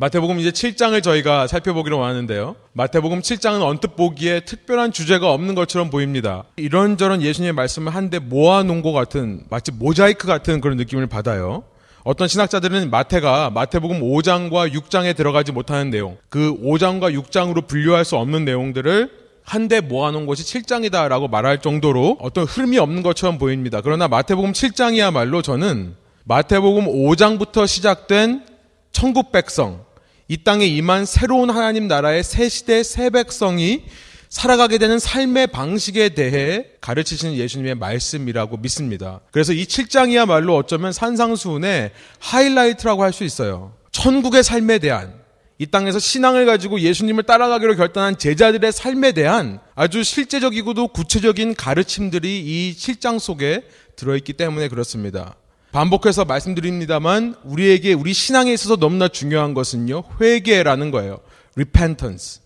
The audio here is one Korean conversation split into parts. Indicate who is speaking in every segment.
Speaker 1: 마태복음 이제 7장을 저희가 살펴보기로 하는데요. 마태복음 7장은 언뜻 보기에 특별한 주제가 없는 것처럼 보입니다. 이런저런 예수님의 말씀을 한데 모아놓은 것 같은 마치 모자이크 같은 그런 느낌을 받아요. 어떤 신학자들은 마태가 마태복음 5장과 6장에 들어가지 못하는 내용, 그 5장과 6장으로 분류할 수 없는 내용들을 한데 모아놓은 것이 7장이다라고 말할 정도로 어떤 흐름이 없는 것처럼 보입니다. 그러나 마태복음 7장이야말로 저는 마태복음 5장부터 시작된 천국 백성, 이 땅에 임한 새로운 하나님 나라의 새 시대 새 백성이 살아가게 되는 삶의 방식에 대해 가르치시는 예수님의 말씀이라고 믿습니다. 그래서 이 7장이야말로 어쩌면 산상수훈의 하이라이트라고 할 수 있어요. 천국의 삶에 대한 이 땅에서 신앙을 가지고 예수님을 따라가기로 결단한 제자들의 삶에 대한 아주 실제적이고도 구체적인 가르침들이 이 7장 속에 들어있기 때문에 그렇습니다. 반복해서 말씀드립니다만 우리에게 우리 신앙에 있어서 너무나 중요한 것은요. 회개라는 거예요. repentance.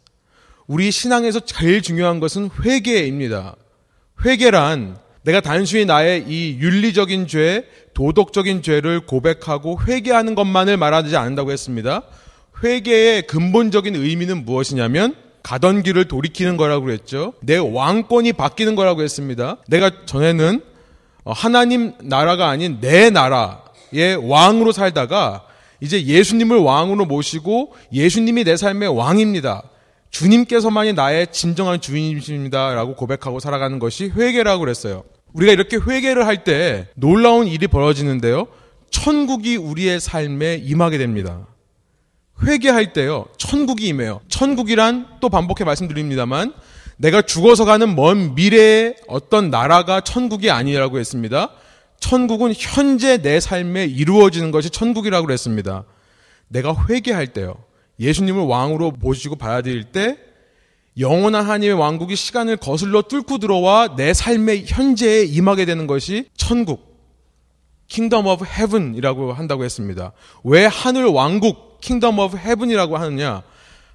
Speaker 1: 우리 신앙에서 제일 중요한 것은 회개입니다. 회개란 내가 단순히 나의 이 윤리적인 죄, 도덕적인 죄를 고백하고 회개하는 것만을 말하지 않는다고 했습니다. 회개의 근본적인 의미는 무엇이냐면 가던 길을 돌이키는 거라고 그랬죠. 내 왕권이 바뀌는 거라고 했습니다. 내가 전에는 어, 하나님 나라가 아닌 내 나라의 왕으로 살다가 이제 예수님을 왕으로 모시고 예수님이 내 삶의 왕입니다. 주님께서만이 나의 진정한 주인이십니다라고 고백하고 살아가는 것이 회개라고 그랬어요. 우리가 이렇게 회개를 할 때 놀라운 일이 벌어지는데요. 천국이 우리의 삶에 임하게 됩니다. 회개할 때요. 천국이 임해요. 천국이란 또 반복해 말씀드립니다만 내가 죽어서 가는 먼 미래의 어떤 나라가 천국이 아니라고 했습니다. 천국은 현재 내 삶에 이루어지는 것이 천국이라고 그랬습니다. 내가 회개할 때요. 예수님을 왕으로 모시고 받아들일 때 영원한 하나님의 왕국이 시간을 거슬러 뚫고 들어와 내 삶의 현재에 임하게 되는 것이 천국, Kingdom of Heaven이라고 한다고 했습니다. 왜 하늘 왕국, Kingdom of Heaven이라고 하느냐?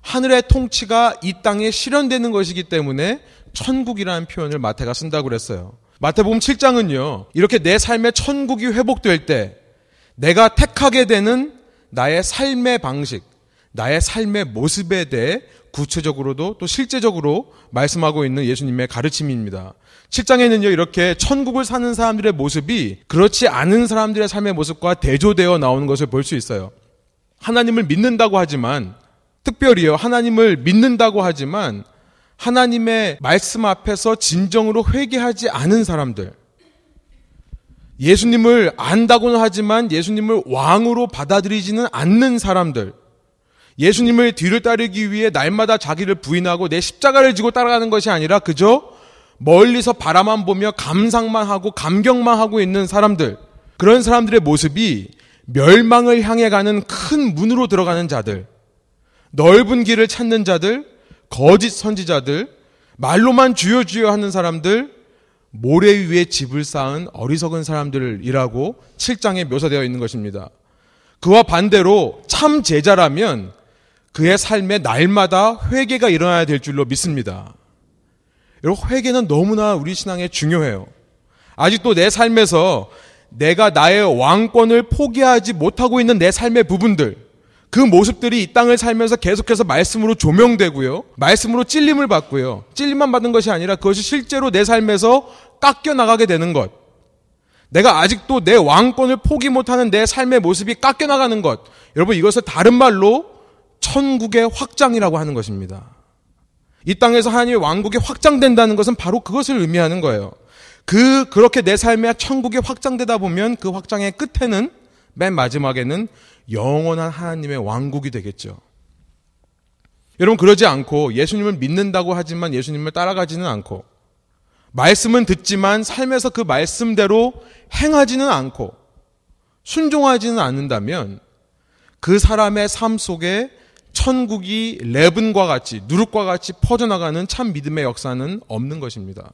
Speaker 1: 하늘의 통치가 이 땅에 실현되는 것이기 때문에 천국이라는 표현을 마태가 쓴다고 그랬어요. 마태복음 7장은요. 이렇게 내 삶의 천국이 회복될 때 내가 택하게 되는 나의 삶의 방식, 나의 삶의 모습에 대해 구체적으로도 또 실제적으로 말씀하고 있는 예수님의 가르침입니다. 7장에는요, 이렇게 천국을 사는 사람들의 모습이 그렇지 않은 사람들의 삶의 모습과 대조되어 나오는 것을 볼 수 있어요. 하나님을 믿는다고 하지만 특별히요, 하나님을 믿는다고 하지만 하나님의 말씀 앞에서 진정으로 회개하지 않은 사람들. 예수님을 안다고는 하지만 예수님을 왕으로 받아들이지는 않는 사람들. 예수님을 뒤를 따르기 위해 날마다 자기를 부인하고 내 십자가를 지고 따라가는 것이 아니라 그저 멀리서 바라만 보며 감상만 하고 감격만 하고 있는 사람들. 그런 사람들의 모습이 멸망을 향해 가는 큰 문으로 들어가는 자들. 넓은 길을 찾는 자들, 거짓 선지자들, 말로만 주여 주여 하는 사람들, 모래 위에 집을 쌓은 어리석은 사람들이라고 7장에 묘사되어 있는 것입니다. 그와 반대로 참 제자라면 그의 삶에 날마다 회개가 일어나야 될 줄로 믿습니다. 여러분, 회개는 너무나 우리 신앙에 중요해요. 아직도 내 삶에서 내가 나의 왕권을 포기하지 못하고 있는 내 삶의 부분들, 그 모습들이 이 땅을 살면서 계속해서 말씀으로 조명되고요. 말씀으로 찔림을 받고요. 찔림만 받는 것이 아니라 그것이 실제로 내 삶에서 깎여 나가게 되는 것. 내가 아직도 내 왕권을 포기 못하는 내 삶의 모습이 깎여 나가는 것. 여러분 이것을 다른 말로 천국의 확장이라고 하는 것입니다. 이 땅에서 하나님의 왕국이 확장된다는 것은 바로 그것을 의미하는 거예요. 그 그렇게 내 삶에 천국이 확장되다 보면 그 확장의 끝에는 맨 마지막에는 영원한 하나님의 왕국이 되겠죠. 여러분 그러지 않고 예수님을 믿는다고 하지만 예수님을 따라가지는 않고 말씀은 듣지만 삶에서 그 말씀대로 행하지는 않고 순종하지는 않는다면 그 사람의 삶 속에 천국이 레븐과 같이 누룩과 같이 퍼져나가는 참 믿음의 역사는 없는 것입니다.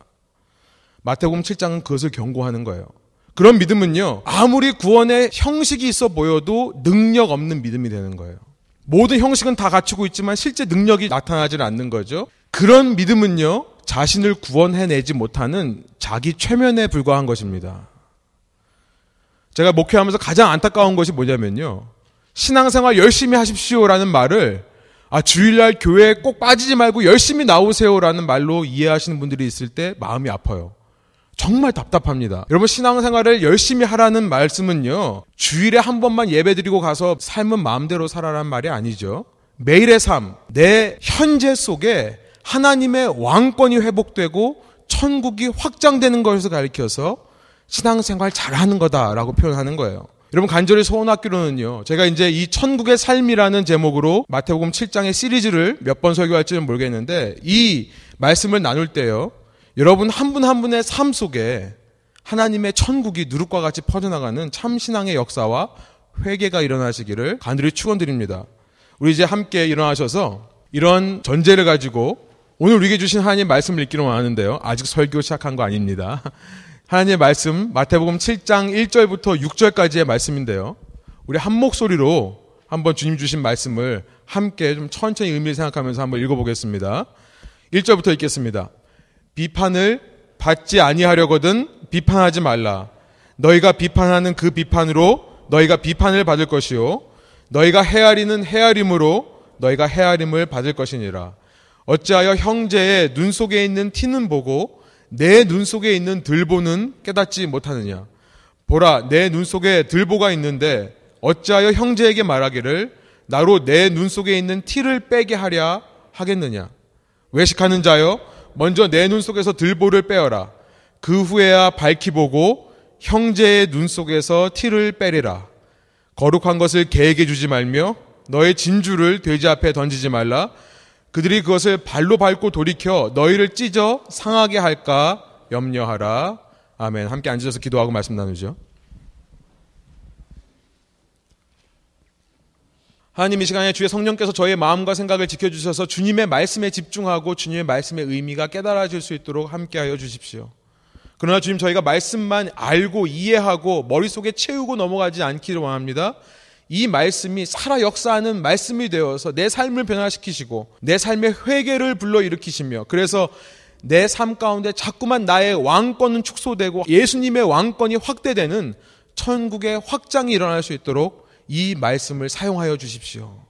Speaker 1: 마태복음 7장은 그것을 경고하는 거예요. 그런 믿음은요, 아무리 구원의 형식이 있어 보여도 능력 없는 믿음이 되는 거예요. 모든 형식은 다 갖추고 있지만 실제 능력이 나타나지 않는 거죠. 그런 믿음은요, 자신을 구원해내지 못하는 자기 최면에 불과한 것입니다. 제가 목회하면서 가장 안타까운 것이 뭐냐면요. 신앙생활 열심히 하십시오라는 말을 아, 주일날 교회에 꼭 빠지지 말고 열심히 나오세요라는 말로 이해하시는 분들이 있을 때 마음이 아파요. 정말 답답합니다. 여러분 신앙생활을 열심히 하라는 말씀은요. 주일에 한 번만 예배드리고 가서 삶은 마음대로 살아라는 말이 아니죠. 매일의 삶, 내 현재 속에 하나님의 왕권이 회복되고 천국이 확장되는 것을 가리켜서 신앙생활 잘하는 거다라고 표현하는 거예요. 여러분 간절히 소원학교로는요. 제가 이제 이 천국의 삶이라는 제목으로 마태복음 7장의 시리즈를 몇 번 설교할지는 모르겠는데 이 말씀을 나눌 때요. 여러분 한 분한 한 분의 삶 속에 하나님의 천국이 누룩과 같이 퍼져나가는 참 신앙의 역사와 회개가 일어나시기를 간절히 축원드립니다. 우리 이제 함께 일어나셔서 이런 전제를 가지고 오늘 우리에게 주신 하나님 말씀을 읽기로 하는데요. 아직 설교 시작한 거 아닙니다. 하나님의 말씀 마태복음 7장 1절부터 6절까지의 말씀인데요. 우리 한 목소리로 한번 주님 주신 말씀을 함께 좀 천천히 의미를 생각하면서 한번 읽어보겠습니다. 1절부터 읽겠습니다. 비판을 받지 아니하려거든 비판하지 말라. 너희가 비판하는 그 비판으로 너희가 비판을 받을 것이요. 너희가 헤아리는 헤아림으로 너희가 헤아림을 받을 것이니라. 어찌하여 형제의 눈 속에 있는 티는 보고 내 눈 속에 있는 들보는 깨닫지 못하느냐. 보라, 내 눈 속에 들보가 있는데 어찌하여 형제에게 말하기를 나로 내 눈 속에 있는 티를 빼게 하랴 하겠느냐. 외식하는 자여, 먼저 내 눈 속에서 들보를 빼어라. 그 후에야 밝히 보고 형제의 눈 속에서 티를 빼리라. 거룩한 것을 개에게 주지 말며 너의 진주를 돼지 앞에 던지지 말라. 그들이 그것을 발로 밟고 돌이켜 너희를 찢어 상하게 할까 염려하라. 아멘. 함께 앉으셔서 기도하고 말씀 나누죠. 하나님 이 시간에 주의 성령께서 저의 마음과 생각을 지켜주셔서 주님의 말씀에 집중하고 주님의 말씀의 의미가 깨달아질 수 있도록 함께하여 주십시오. 그러나 주님 저희가 말씀만 알고 이해하고 머릿속에 채우고 넘어가지 않기를 원합니다. 이 말씀이 살아 역사하는 말씀이 되어서 내 삶을 변화시키시고 내 삶의 회개를 불러일으키시며 그래서 내 삶 가운데 자꾸만 나의 왕권은 축소되고 예수님의 왕권이 확대되는 천국의 확장이 일어날 수 있도록 이 말씀을 사용하여 주십시오.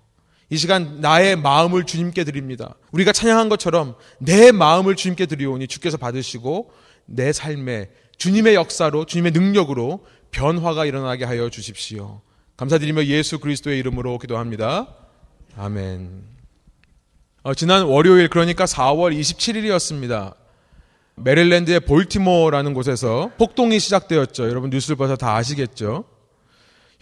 Speaker 1: 이 시간 나의 마음을 주님께 드립니다. 우리가 찬양한 것처럼 내 마음을 주님께 드리오니 주께서 받으시고 내 삶에 주님의 역사로 주님의 능력으로 변화가 일어나게 하여 주십시오. 감사드리며 예수 그리스도의 이름으로 기도합니다. 아멘. 어, 지난 월요일 그러니까 4월 27일이었습니다. 메릴랜드의 볼티모어라는 곳에서 폭동이 시작되었죠. 여러분 뉴스를 봐서 다 아시겠죠.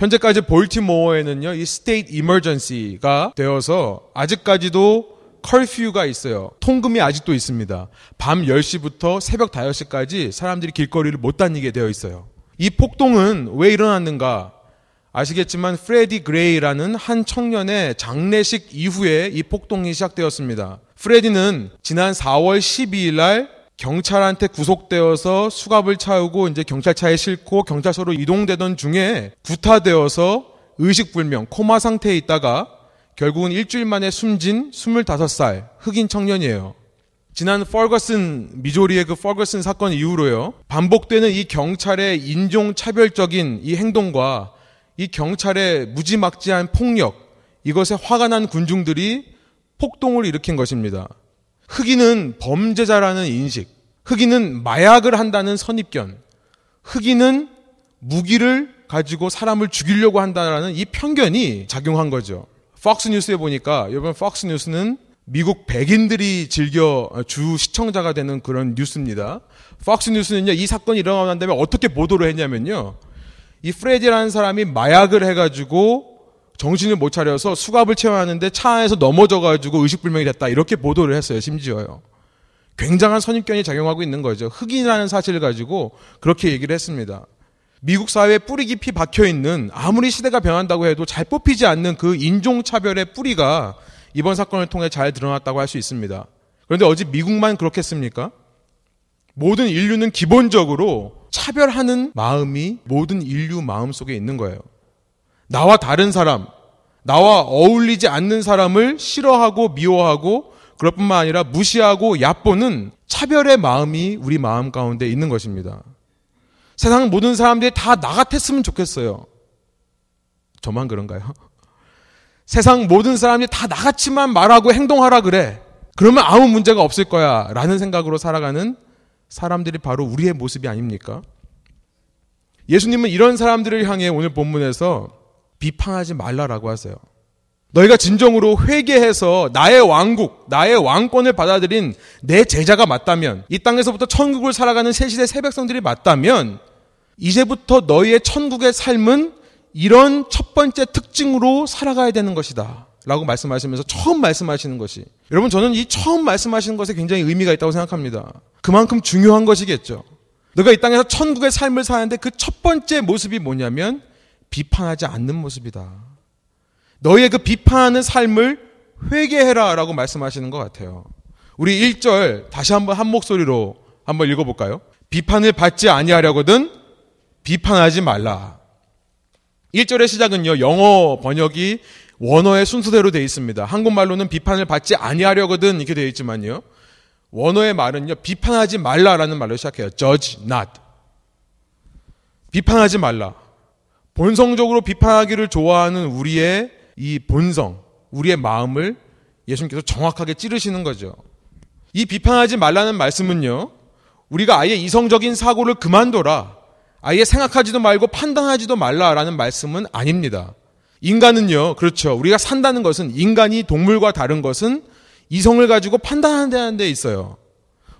Speaker 1: 현재까지 볼티모어에는요, 이 스테이트 이머전시가 되어서 아직까지도 curfew가 있어요. 통금이 아직도 있습니다. 밤 10시부터 새벽 5시까지 사람들이 길거리를 못 다니게 되어 있어요. 이 폭동은 왜 일어났는가? 아시겠지만 프레디 그레이라는 한 청년의 장례식 이후에 이 폭동이 시작되었습니다. 프레디는 지난 4월 12일 날 경찰한테 구속되어서 수갑을 채우고 이제 경찰차에 싣고 경찰서로 이동되던 중에 구타되어서 의식불명 코마 상태에 있다가 결국은 일주일 만에 숨진 25살 흑인 청년이에요. 지난 퍼거슨 미조리의 그 퍼거슨 사건 이후로요. 반복되는 이 경찰의 인종 차별적인 이 행동과 이 경찰의 무지막지한 폭력 이것에 화가 난 군중들이 폭동을 일으킨 것입니다. 흑인은 범죄자라는 인식, 흑인은 마약을 한다는 선입견, 흑인은 무기를 가지고 사람을 죽이려고 한다는 이 편견이 작용한 거죠. 폭스 뉴스에 보니까 여러분 폭스 뉴스는 미국 백인들이 즐겨 주 시청자가 되는 그런 뉴스입니다. 폭스 뉴스는요 이 사건이 일어나고 난 다음에 어떻게 보도를 했냐면요 이 프레디라는 사람이 마약을 해가지고 정신을 못 차려서 수갑을 채워하는데 차 안에서 넘어져가지고 의식불명이 됐다 이렇게 보도를 했어요 심지어요. 굉장한 선입견이 작용하고 있는 거죠. 흑인이라는 사실을 가지고 그렇게 얘기를 했습니다. 미국 사회에 뿌리 깊이 박혀 있는 아무리 시대가 변한다고 해도 잘 뽑히지 않는 그 인종차별의 뿌리가 이번 사건을 통해 잘 드러났다고 할 수 있습니다. 그런데 어제 미국만 그렇겠습니까? 모든 인류는 기본적으로 차별하는 마음이 모든 인류 마음 속에 있는 거예요. 나와 다른 사람, 나와 어울리지 않는 사람을 싫어하고 미워하고 그럴 뿐만 아니라 무시하고 얕보는 차별의 마음이 우리 마음 가운데 있는 것입니다. 세상 모든 사람들이 다 나 같았으면 좋겠어요. 저만 그런가요? 세상 모든 사람이 다 나같이만 말하고 행동하라 그래. 그러면 아무 문제가 없을 거야. 라는 생각으로 살아가는 사람들이 바로 우리의 모습이 아닙니까? 예수님은 이런 사람들을 향해 오늘 본문에서 비판하지 말라라고 하세요. 너희가 진정으로 회개해서 나의 왕국, 나의 왕권을 받아들인 내 제자가 맞다면, 이 땅에서부터 천국을 살아가는 새 시대 새 백성들이 맞다면, 이제부터 너희의 천국의 삶은 이런 첫 번째 특징으로 살아가야 되는 것이다. 라고 말씀하시면서 처음 말씀하시는 것이. 여러분, 저는 이 처음 말씀하시는 것에 굉장히 의미가 있다고 생각합니다. 그만큼 중요한 것이겠죠. 너가 이 땅에서 천국의 삶을 사는데 그 첫 번째 모습이 뭐냐면 비판하지 않는 모습이다. 너희의 그 비판하는 삶을 회개해라 라고 말씀하시는 것 같아요. 우리 1절 다시 한번 한 목소리로 한번 읽어볼까요? 비판을 받지 아니하려거든 비판하지 말라. 1절의 시작은요, 영어 번역이 원어의 순서대로 되어 있습니다. 한국말로는 비판을 받지 아니하려거든 이렇게 되어 있지만요. 원어의 말은요, 비판하지 말라라는 말로 시작해요. judge not. 비판하지 말라. 본성적으로 비판하기를 좋아하는 우리의 이 본성, 우리의 마음을 예수님께서 정확하게 찌르시는 거죠. 이 비판하지 말라는 말씀은요, 우리가 아예 이성적인 사고를 그만둬라. 아예 생각하지도 말고 판단하지도 말라라는 말씀은 아닙니다. 인간은요, 그렇죠. 우리가 산다는 것은 인간이 동물과 다른 것은 이성을 가지고 판단하는 데 있어요.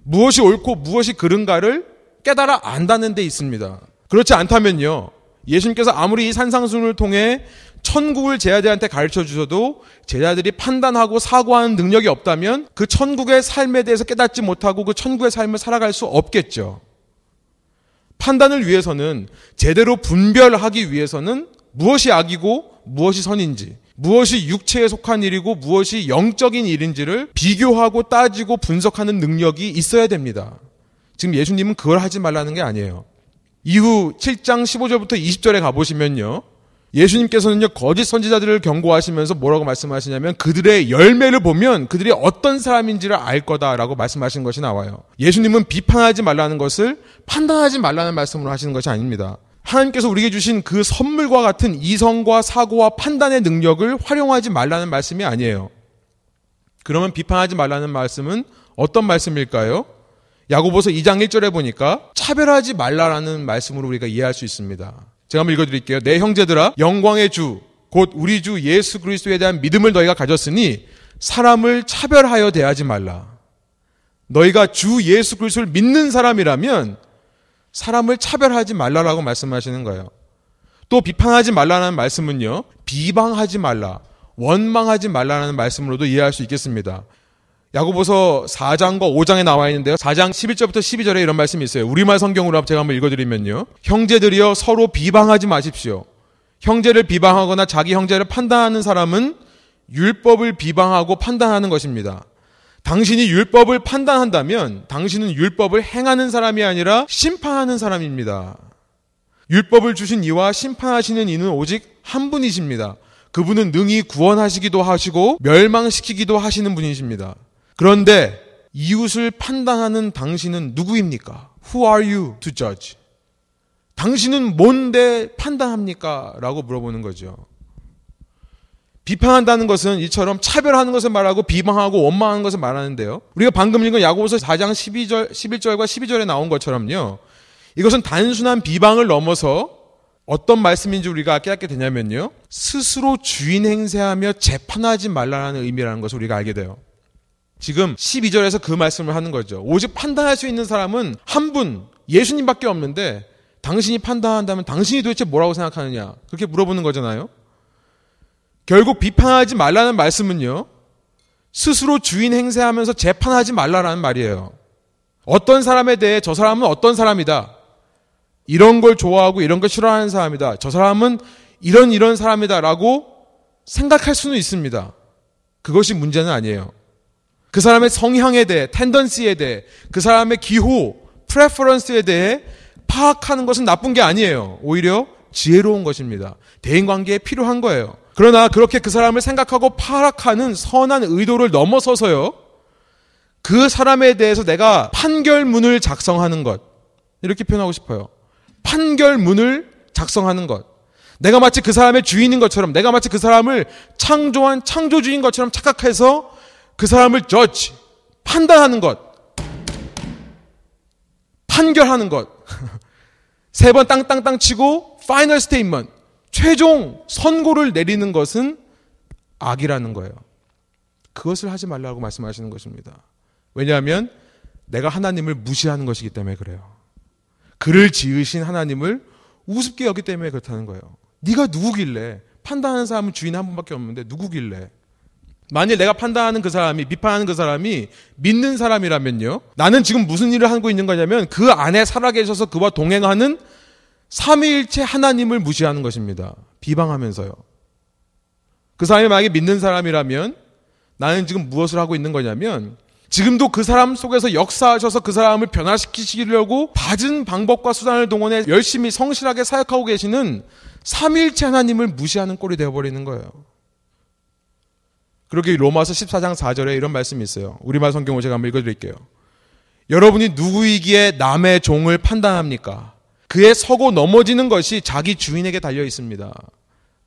Speaker 1: 무엇이 옳고 무엇이 그른가를 깨달아 안다는 데 있습니다. 그렇지 않다면요. 예수님께서 아무리 이 산상순을 통해 천국을 제자들한테 가르쳐 주셔도 제자들이 판단하고 사고하는 능력이 없다면 그 천국의 삶에 대해서 깨닫지 못하고 그 천국의 삶을 살아갈 수 없겠죠. 판단을 위해서는 제대로 분별하기 위해서는 무엇이 악이고 무엇이 선인지, 무엇이 육체에 속한 일이고 무엇이 영적인 일인지를 비교하고 따지고 분석하는 능력이 있어야 됩니다. 지금 예수님은 그걸 하지 말라는 게 아니에요. 이후 7장 15절부터 20절에 가보시면요. 예수님께서는요, 거짓 선지자들을 경고하시면서 뭐라고 말씀하시냐면 그들의 열매를 보면 그들이 어떤 사람인지를 알 거다라고 말씀하신 것이 나와요. 예수님은 비판하지 말라는 것을 판단하지 말라는 말씀으로 하시는 것이 아닙니다. 하나님께서 우리에게 주신 그 선물과 같은 이성과 사고와 판단의 능력을 활용하지 말라는 말씀이 아니에요. 그러면 비판하지 말라는 말씀은 어떤 말씀일까요? 야고보서 2장 1절에 보니까 차별하지 말라라는 말씀으로 우리가 이해할 수 있습니다. 제가 한번 읽어드릴게요. 내 형제들아 영광의 주 곧 우리 주 예수 그리스도에 대한 믿음을 너희가 가졌으니 사람을 차별하여 대하지 말라. 너희가 주 예수 그리스도를 믿는 사람이라면 사람을 차별하지 말라라고 말씀하시는 거예요. 또 비판하지 말라는 말씀은요. 비방하지 말라, 원망하지 말라는 말씀으로도 이해할 수 있겠습니다. 야고보서 4장과 5장에 나와 있는데요. 4장 11절부터 12절에 이런 말씀이 있어요. 우리말 성경으로 제가 한번 읽어드리면요. 형제들이여 서로 비방하지 마십시오. 형제를 비방하거나 자기 형제를 판단하는 사람은 율법을 비방하고 판단하는 것입니다. 당신이 율법을 판단한다면 당신은 율법을 행하는 사람이 아니라 심판하는 사람입니다. 율법을 주신 이와 심판하시는 이는 오직 한 분이십니다. 그분은 능히 구원하시기도 하시고 멸망시키기도 하시는 분이십니다. 그런데 이웃을 판단하는 당신은 누구입니까? Who are you to judge? 당신은 뭔데 판단합니까? 라고 물어보는 거죠. 비판한다는 것은 이처럼 차별하는 것을 말하고 비방하고 원망하는 것을 말하는데요. 우리가 방금 읽은 야고보서 4장 12절, 11절과 12절에 나온 것처럼요. 이것은 단순한 비방을 넘어서 어떤 말씀인지 우리가 깨닫게 되냐면요. 스스로 주인 행세하며 재판하지 말라는 의미라는 것을 우리가 알게 돼요. 지금 12절에서 그 말씀을 하는 거죠. 오직 판단할 수 있는 사람은 한 분, 예수님밖에 없는데 당신이 판단한다면 당신이 도대체 뭐라고 생각하느냐? 그렇게 물어보는 거잖아요. 결국 비판하지 말라는 말씀은요. 스스로 주인 행세하면서 재판하지 말라라는 말이에요. 어떤 사람에 대해 저 사람은 어떤 사람이다. 이런 걸 좋아하고 이런 걸 싫어하는 사람이다. 저 사람은 이런 이런 사람이다라고 생각할 수는 있습니다. 그것이 문제는 아니에요. 그 사람의 성향에 대해, 텐던시에 대해, 그 사람의 기호, 프레퍼런스에 대해 파악하는 것은 나쁜 게 아니에요. 오히려 지혜로운 것입니다. 대인 관계에 필요한 거예요. 그러나 그렇게 그 사람을 생각하고 파악하는 선한 의도를 넘어서서요. 그 사람에 대해서 내가 판결문을 작성하는 것. 이렇게 표현하고 싶어요. 판결문을 작성하는 것. 내가 마치 그 사람의 주인인 것처럼, 내가 마치 그 사람을 창조한 창조주인 것처럼 착각해서 그 사람을 judge, 판단하는 것, 판결하는 것, 세 번 땅땅땅 치고 final statement, 최종 선고를 내리는 것은 악이라는 거예요. 그것을 하지 말라고 말씀하시는 것입니다. 왜냐하면 내가 하나님을 무시하는 것이기 때문에 그래요. 그를 지으신 하나님을 우습게 여기기 때문에 그렇다는 거예요. 네가 누구길래 판단하는 사람은 주인 한 분밖에 없는데 누구길래 만일 내가 판단하는 그 사람이 비판하는 그 사람이 믿는 사람이라면요. 나는 지금 무슨 일을 하고 있는 거냐면 그 안에 살아계셔서 그와 동행하는 삼위일체 하나님을 무시하는 것입니다. 비방하면서요. 그 사람이 만약에 믿는 사람이라면 나는 지금 무엇을 하고 있는 거냐면 지금도 그 사람 속에서 역사하셔서 그 사람을 변화시키시려고 받은 방법과 수단을 동원해 열심히 성실하게 사역하고 계시는 삼일체 하나님을 무시하는 꼴이 되어버리는 거예요. 그렇게 로마서 14장 4절에 이런 말씀이 있어요. 우리말 성경을 제가 한번 읽어드릴게요. 여러분이 누구이기에 남의 종을 판단합니까? 그의 서고 넘어지는 것이 자기 주인에게 달려 있습니다.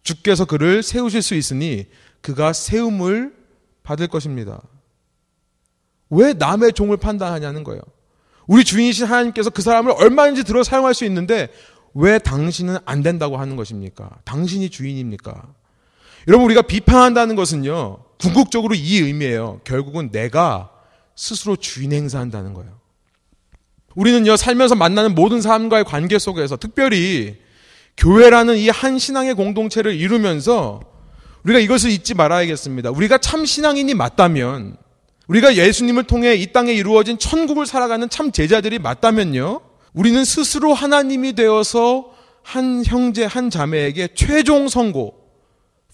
Speaker 1: 주께서 그를 세우실 수 있으니 그가 세움을 받을 것입니다. 왜 남의 종을 판단하냐는 거예요. 우리 주인이신 하나님께서 그 사람을 얼마든지 들어 사용할 수 있는데 왜 당신은 안 된다고 하는 것입니까? 당신이 주인입니까? 여러분 우리가 비판한다는 것은요. 궁극적으로 이 의미예요. 결국은 내가 스스로 주인 행사한다는 거예요. 우리는요 살면서 만나는 모든 사람과의 관계 속에서 특별히 교회라는 이 한 신앙의 공동체를 이루면서 우리가 이것을 잊지 말아야겠습니다. 우리가 참 신앙인이 맞다면 우리가 예수님을 통해 이 땅에 이루어진 천국을 살아가는 참 제자들이 맞다면요. 우리는 스스로 하나님이 되어서 한 형제, 한 자매에게 최종 선고,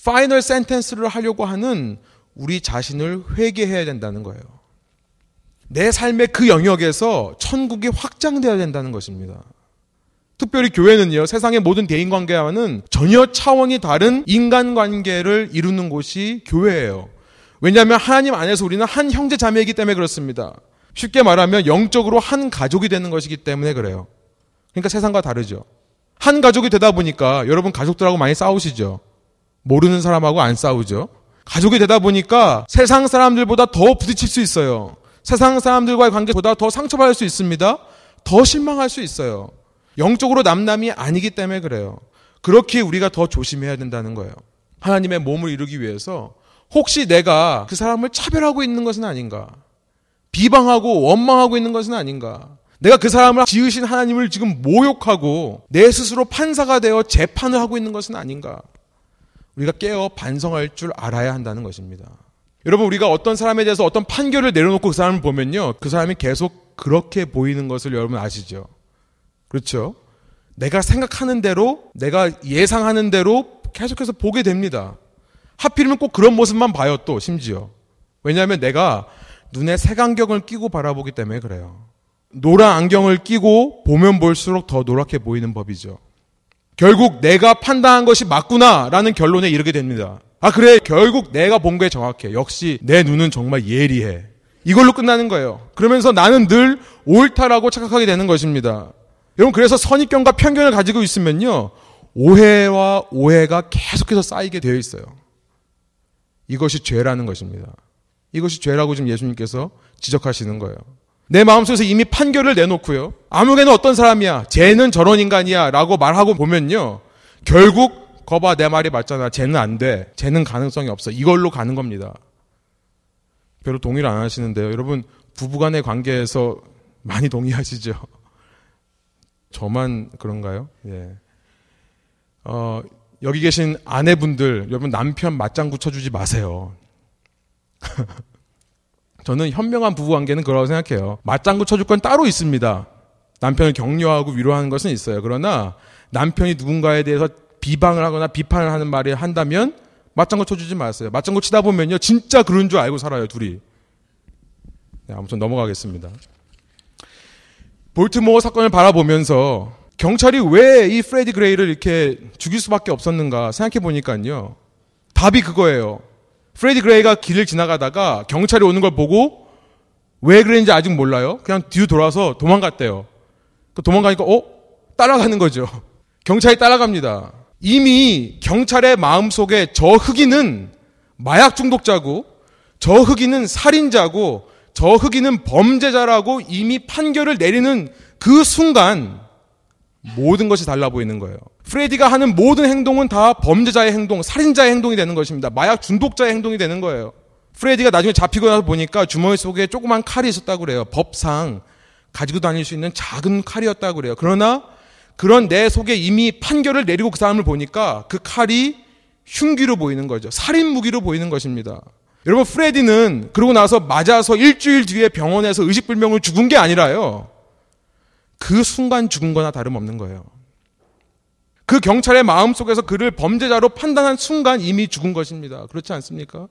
Speaker 1: 파이널 센텐스를 하려고 하는 우리 자신을 회개해야 된다는 거예요. 내 삶의 그 영역에서 천국이 확장되어야 된다는 것입니다. 특별히 교회는요, 세상의 모든 대인관계와는 전혀 차원이 다른 인간관계를 이루는 곳이 교회예요. 왜냐하면 하나님 안에서 우리는 한 형제 자매이기 때문에 그렇습니다. 쉽게 말하면 영적으로 한 가족이 되는 것이기 때문에 그래요. 그러니까 세상과 다르죠. 한 가족이 되다 보니까 여러분 가족들하고 많이 싸우시죠. 모르는 사람하고 안 싸우죠. 가족이 되다 보니까 세상 사람들보다 더 부딪힐 수 있어요. 세상 사람들과의 관계보다 더 상처받을 수 있습니다. 더 실망할 수 있어요. 영적으로 남남이 아니기 때문에 그래요. 그렇게 우리가 더 조심해야 된다는 거예요. 하나님의 몸을 이루기 위해서 혹시 내가 그 사람을 차별하고 있는 것은 아닌가? 비방하고 원망하고 있는 것은 아닌가? 내가 그 사람을 지으신 하나님을 지금 모욕하고 내 스스로 판사가 되어 재판을 하고 있는 것은 아닌가? 우리가 깨어 반성할 줄 알아야 한다는 것입니다. 여러분, 우리가 어떤 사람에 대해서 어떤 판결을 내려놓고 그 사람을 보면요. 그 사람이 계속 그렇게 보이는 것을 여러분 아시죠? 그렇죠? 내가 생각하는 대로, 내가 예상하는 대로 계속해서 보게 됩니다. 하필이면 꼭 그런 모습만 봐요, 또, 심지어. 왜냐하면 내가 눈에 색안경을 끼고 바라보기 때문에 그래요. 노란 안경을 끼고 보면 볼수록 더 노랗게 보이는 법이죠. 결국 내가 판단한 것이 맞구나라는 결론에 이르게 됩니다. 아, 그래. 결국 내가 본 게 정확해. 역시 내 눈은 정말 예리해. 이걸로 끝나는 거예요. 그러면서 나는 늘 옳다라고 착각하게 되는 것입니다. 여러분, 그래서 선입견과 편견을 가지고 있으면요. 오해와 오해가 계속해서 쌓이게 되어 있어요. 이것이 죄라는 것입니다. 이것이 죄라고 지금 예수님께서 지적하시는 거예요. 내 마음속에서 이미 판결을 내놓고요. 아무개는 어떤 사람이야. 쟤는 저런 인간이야. 라고 말하고 보면요. 결국, 거봐, 내 말이 맞잖아. 쟤는 안 돼. 쟤는 가능성이 없어. 이걸로 가는 겁니다. 별로 동의를 안 하시는데요. 여러분, 부부간의 관계에서 많이 동의하시죠? 저만 그런가요? 예. 어, 여기 계신 아내분들, 여러분 남편 맞장구 쳐주지 마세요. 저는 현명한 부부 관계는 그러고 생각해요. 맞장구 쳐줄 건 따로 있습니다. 남편을 격려하고 위로하는 것은 있어요. 그러나 남편이 누군가에 대해서 비방을 하거나 비판을 하는 말을 한다면 맞장구 쳐주지 마세요. 맞장구 치다 보면요. 진짜 그런 줄 알고 살아요, 둘이. 네, 아무튼 넘어가겠습니다. 볼트모어 사건을 바라보면서 경찰이 왜 이 프레디 그레이를 이렇게 죽일 수밖에 없었는가 생각해 보니까요. 답이 그거예요. 프레디 그레이가 길을 지나가다가 경찰이 오는 걸 보고 왜 그랬는지 아직 몰라요. 그냥 뒤로 돌아서 도망갔대요. 그 도망가니까 어? 따라가는 거죠. 경찰이 따라갑니다. 이미 경찰의 마음속에 저 흑인은 마약 중독자고 저 흑인은 살인자고 저 흑인은 범죄자라고 이미 판결을 내리는 그 순간 모든 것이 달라 보이는 거예요. 프레디가 하는 모든 행동은 다 범죄자의 행동, 살인자의 행동이 되는 것입니다. 마약 중독자의 행동이 되는 거예요. 프레디가 나중에 잡히고 나서 보니까 주머니 속에 조그만 칼이 있었다고 그래요. 법상 가지고 다닐 수 있는 작은 칼이었다고 그래요. 그러나 그런 내 속에 이미 판결을 내리고 그 사람을 보니까 그 칼이 흉기로 보이는 거죠. 살인 무기로 보이는 것입니다. 여러분 프레디는 그러고 나서 맞아서 일주일 뒤에 병원에서 의식불명을 죽은 게 아니라요. 그 순간 죽은 거나 다름없는 거예요. 그 경찰의 마음 속에서 그를 범죄자로 판단한 순간 이미 죽은 것입니다. 그렇지 않습니까?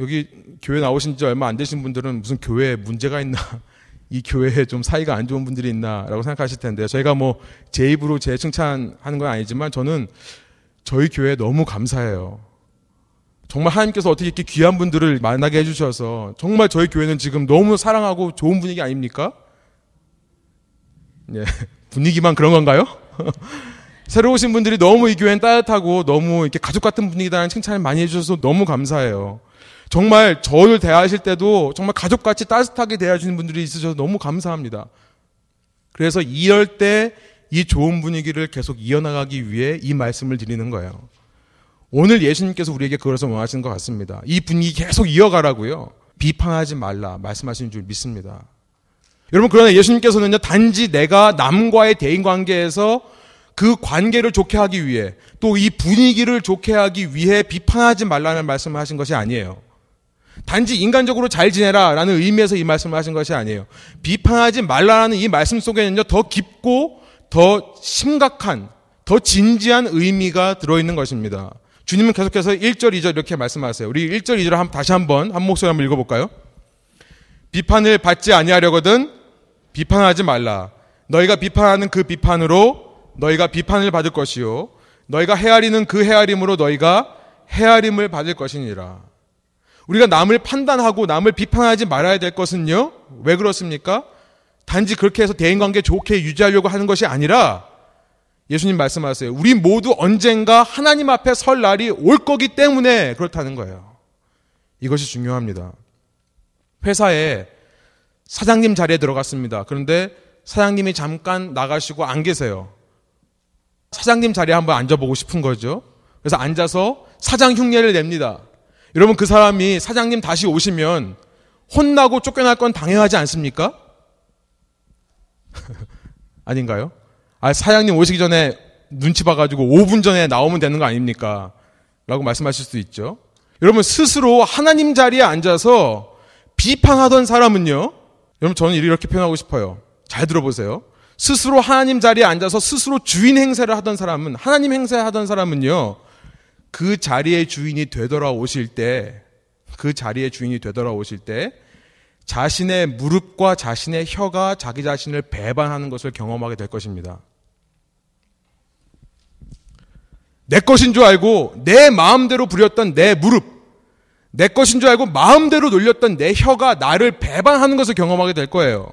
Speaker 1: 여기 교회 나오신 지 얼마 안 되신 분들은 무슨 교회에 문제가 있나, 이 교회에 좀 사이가 안 좋은 분들이 있나라고 생각하실 텐데, 저희가 뭐 제 입으로 제 칭찬하는 건 아니지만 저는 저희 교회에 너무 감사해요. 정말 하나님께서 어떻게 이렇게 귀한 분들을 만나게 해주셔서 정말 저희 교회는 지금 너무 사랑하고 좋은 분위기 아닙니까? 예, 분위기만 그런 건가요? 새로 오신 분들이 너무 이 교회는 따뜻하고 너무 이렇게 가족 같은 분위기다는 칭찬을 많이 해주셔서 너무 감사해요. 정말 저를 대하실 때도 정말 가족같이 따뜻하게 대해주는 분들이 있으셔서 너무 감사합니다. 그래서 이럴 때 이 좋은 분위기를 계속 이어나가기 위해 이 말씀을 드리는 거예요. 오늘 예수님께서 우리에게 그것을 원하시는 것 같습니다. 이 분위기 계속 이어가라고요. 비판하지 말라 말씀하시는 줄 믿습니다. 여러분 그러나 예수님께서는요 단지 내가 남과의 대인 관계에서 그 관계를 좋게 하기 위해 또 이 분위기를 좋게 하기 위해 비판하지 말라는 말씀을 하신 것이 아니에요. 단지 인간적으로 잘 지내라 라는 의미에서 이 말씀을 하신 것이 아니에요. 비판하지 말라는 이 말씀 속에는요 더 깊고 더 심각한 더 진지한 의미가 들어있는 것입니다. 주님은 계속해서 1절, 2절 이렇게 말씀하세요. 우리 1절, 2절 한, 다시 한번 한 목소리 한번 읽어볼까요? 비판을 받지 아니하려거든 비판하지 말라. 너희가 비판하는 그 비판으로 너희가 비판을 받을 것이요. 너희가 헤아리는 그 헤아림으로 너희가 헤아림을 받을 것이니라. 우리가 남을 판단하고 남을 비판하지 말아야 될 것은요. 왜 그렇습니까? 단지 그렇게 해서 대인관계 좋게 유지하려고 하는 것이 아니라 예수님 말씀하세요. 우리 모두 언젠가 하나님 앞에 설 날이 올 거기 때문에 그렇다는 거예요. 이것이 중요합니다. 회사에 사장님 자리에 들어갔습니다. 그런데 사장님이 잠깐 나가시고 안 계세요. 사장님 자리에 한번 앉아보고 싶은 거죠. 그래서 앉아서 사장 흉내를 냅니다. 여러분 그 사람이 사장님 다시 오시면 혼나고 쫓겨날 건 당연하지 않습니까? 아닌가요? 아, 사장님 오시기 전에 눈치 봐가지고 5분 전에 나오면 되는 거 아닙니까? 라고 말씀하실 수 있죠. 여러분, 스스로 하나님 자리에 앉아서 비판하던 사람은요, 여러분, 저는 이렇게 표현하고 싶어요. 잘 들어보세요. 스스로 하나님 자리에 앉아서 스스로 주인 행세를 하던 사람은, 하나님 행세 하던 사람은요, 그 자리의 주인이 되돌아오실 때, 그 자리의 주인이 되돌아오실 때, 자신의 무릎과 자신의 혀가 자기 자신을 배반하는 것을 경험하게 될 것입니다. 내 것인 줄 알고 내 마음대로 부렸던 내 무릎, 내 것인 줄 알고 마음대로 놀렸던 내 혀가 나를 배반하는 것을 경험하게 될 거예요.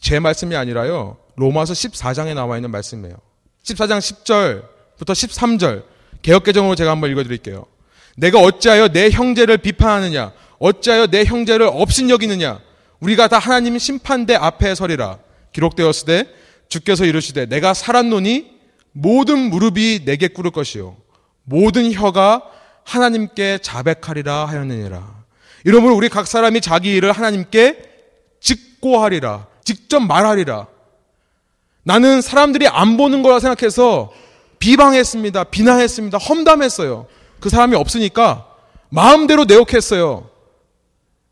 Speaker 1: 제 말씀이 아니라요. 로마서 14장에 나와 있는 말씀이에요. 14장 10절부터 13절 개혁개정으로 제가 한번 읽어드릴게요. 내가 어찌하여 내 형제를 비판하느냐? 어찌하여 내 형제를 업신여기느냐? 우리가 다 하나님 심판대 앞에 서리라. 기록되었으되 주께서 이르시되 내가 살았노니 모든 무릎이 내게 꿇을 것이요 모든 혀가 하나님께 자백하리라 하였느니라. 이러므로 우리 각 사람이 자기 일을 하나님께 직고하리라. 직접 말하리라. 나는 사람들이 안 보는 거라 생각해서 비방했습니다. 비난했습니다. 험담했어요. 그 사람이 없으니까 마음대로 내욕했어요.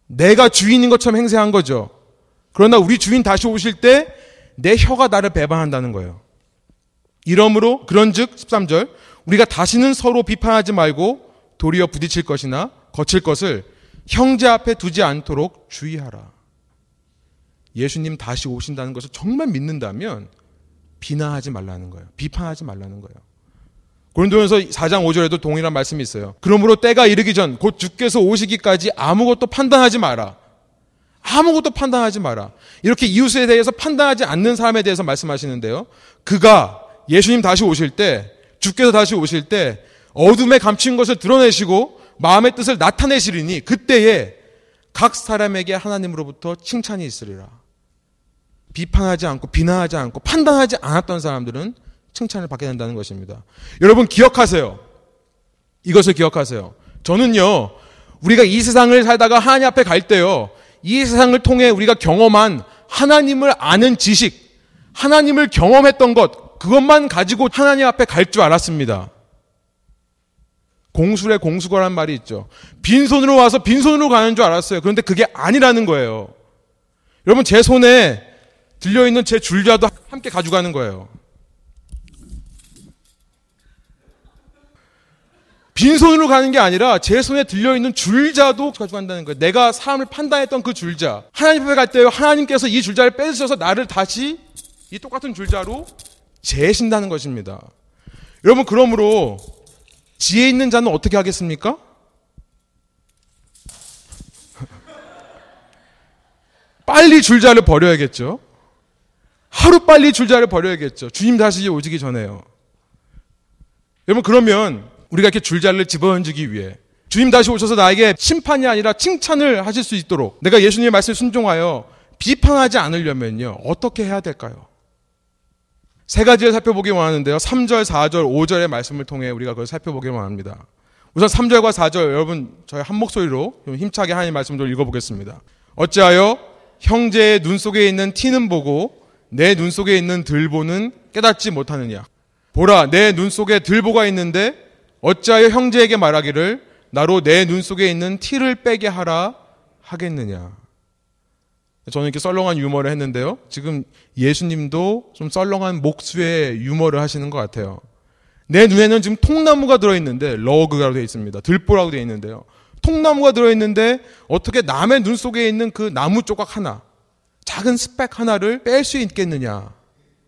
Speaker 1: 내가 주인인 것처럼 행세한 거죠. 그러나 우리 주인 다시 오실 때 내 혀가 나를 배반한다는 거예요. 이러므로 그런즉 13절 우리가 다시는 서로 비판하지 말고 도리어 부딪힐 것이나 거칠 것을 형제 앞에 두지 않도록 주의하라. 예수님 다시 오신다는 것을 정말 믿는다면 비난하지 말라는 거예요. 비판하지 말라는 거예요. 고린도전서 4장 5절에도 동일한 말씀이 있어요. 그러므로 때가 이르기 전 곧 주께서 오시기까지 아무것도 판단하지 마라. 아무것도 판단하지 마라. 이렇게 이웃에 대해서 판단하지 않는 사람에 대해서 말씀하시는데요. 그가 예수님 다시 오실 때, 주께서 다시 오실 때 어둠에 감춘 것을 드러내시고 마음의 뜻을 나타내시리니 그때에 각 사람에게 하나님으로부터 칭찬이 있으리라. 비판하지 않고 비난하지 않고 판단하지 않았던 사람들은 칭찬을 받게 된다는 것입니다. 여러분 기억하세요. 이것을 기억하세요. 저는요, 우리가 이 세상을 살다가 하나님 앞에 갈 때요, 이 세상을 통해 우리가 경험한 하나님을 아는 지식, 하나님을 경험했던 것, 그것만 가지고 하나님 앞에 갈 줄 알았습니다. 공술에 공수거란 말이 있죠. 빈손으로 와서 빈손으로 가는 줄 알았어요. 그런데 그게 아니라는 거예요. 여러분, 제 손에 들려있는 제 줄자도 함께 가져가는 거예요. 빈손으로 가는 게 아니라 제 손에 들려있는 줄자도 가져간다는 거예요. 내가 삶을 판단했던 그 줄자. 하나님 앞에 갈 때요, 하나님께서 이 줄자를 빼주셔서 나를 다시 이 똑같은 줄자로 재신다는 것입니다. 여러분, 그러므로 지혜 있는 자는 어떻게 하겠습니까? 빨리 줄자를 버려야겠죠. 하루 빨리 줄자를 버려야겠죠. 주님 다시 오시기 전에요. 여러분, 그러면 우리가 이렇게 줄자를 집어던지기 위해 주님 다시 오셔서 나에게 심판이 아니라 칭찬을 하실 수 있도록 내가 예수님의 말씀에 순종하여 비판하지 않으려면요. 어떻게 해야 될까요? 세 가지를 살펴보기 원하는데요. 3절, 4절, 5절의 말씀을 통해 우리가 그걸 살펴보기 원합니다. 우선 3절과 4절 여러분 저희 한 목소리로 힘차게 하나님 말씀 좀 읽어보겠습니다. 어찌하여 형제의 눈 속에 있는 티는 보고 내 눈 속에 있는 들보는 깨닫지 못하느냐. 보라 내 눈 속에 들보가 있는데 어찌하여 형제에게 말하기를 나로 내 눈 속에 있는 티를 빼게 하라 하겠느냐. 저는 이렇게 썰렁한 유머를 했는데요. 지금 예수님도 좀 썰렁한 목수의 유머를 하시는 것 같아요. 내 눈에는 지금 통나무가 들어있는데, log라고 되어 있습니다. 들보라고 되어 있는데요. 통나무가 들어있는데, 어떻게 남의 눈 속에 있는 그 나무 조각 하나, 작은 스펙 하나를 뺄 수 있겠느냐.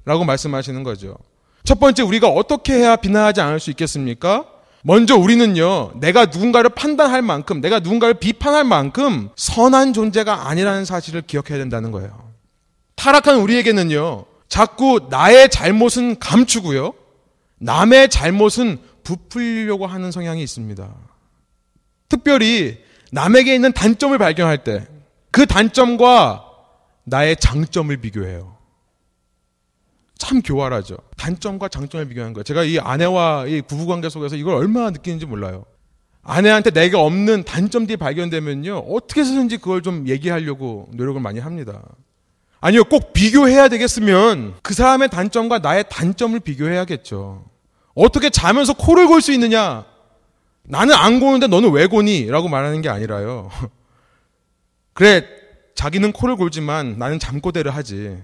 Speaker 1: 라고 말씀하시는 거죠. 첫 번째, 우리가 어떻게 해야 비난하지 않을 수 있겠습니까? 먼저 우리는요, 내가 누군가를 판단할 만큼, 내가 누군가를 비판할 만큼 선한 존재가 아니라는 사실을 기억해야 된다는 거예요. 타락한 우리에게는요, 자꾸 나의 잘못은 감추고요, 남의 잘못은 부풀려고 하는 성향이 있습니다. 특별히 남에게 있는 단점을 발견할 때, 그 단점과 나의 장점을 비교해요. 참 교활하죠. 단점과 장점을 비교하는 거예요. 제가 이 아내와 이 부부관계 속에서 이걸 얼마나 느끼는지 몰라요. 아내한테 내가 없는 단점들이 발견되면요. 어떻게 해서든지 그걸 좀 얘기하려고 노력을 많이 합니다. 아니요, 꼭 비교해야 되겠으면 그 사람의 단점과 나의 단점을 비교해야겠죠. 어떻게 자면서 코를 골 수 있느냐? 나는 안 고는데 너는 왜 고니? 라고 말하는 게 아니라요. 그래, 자기는 코를 골지만 나는 잠꼬대를 하지.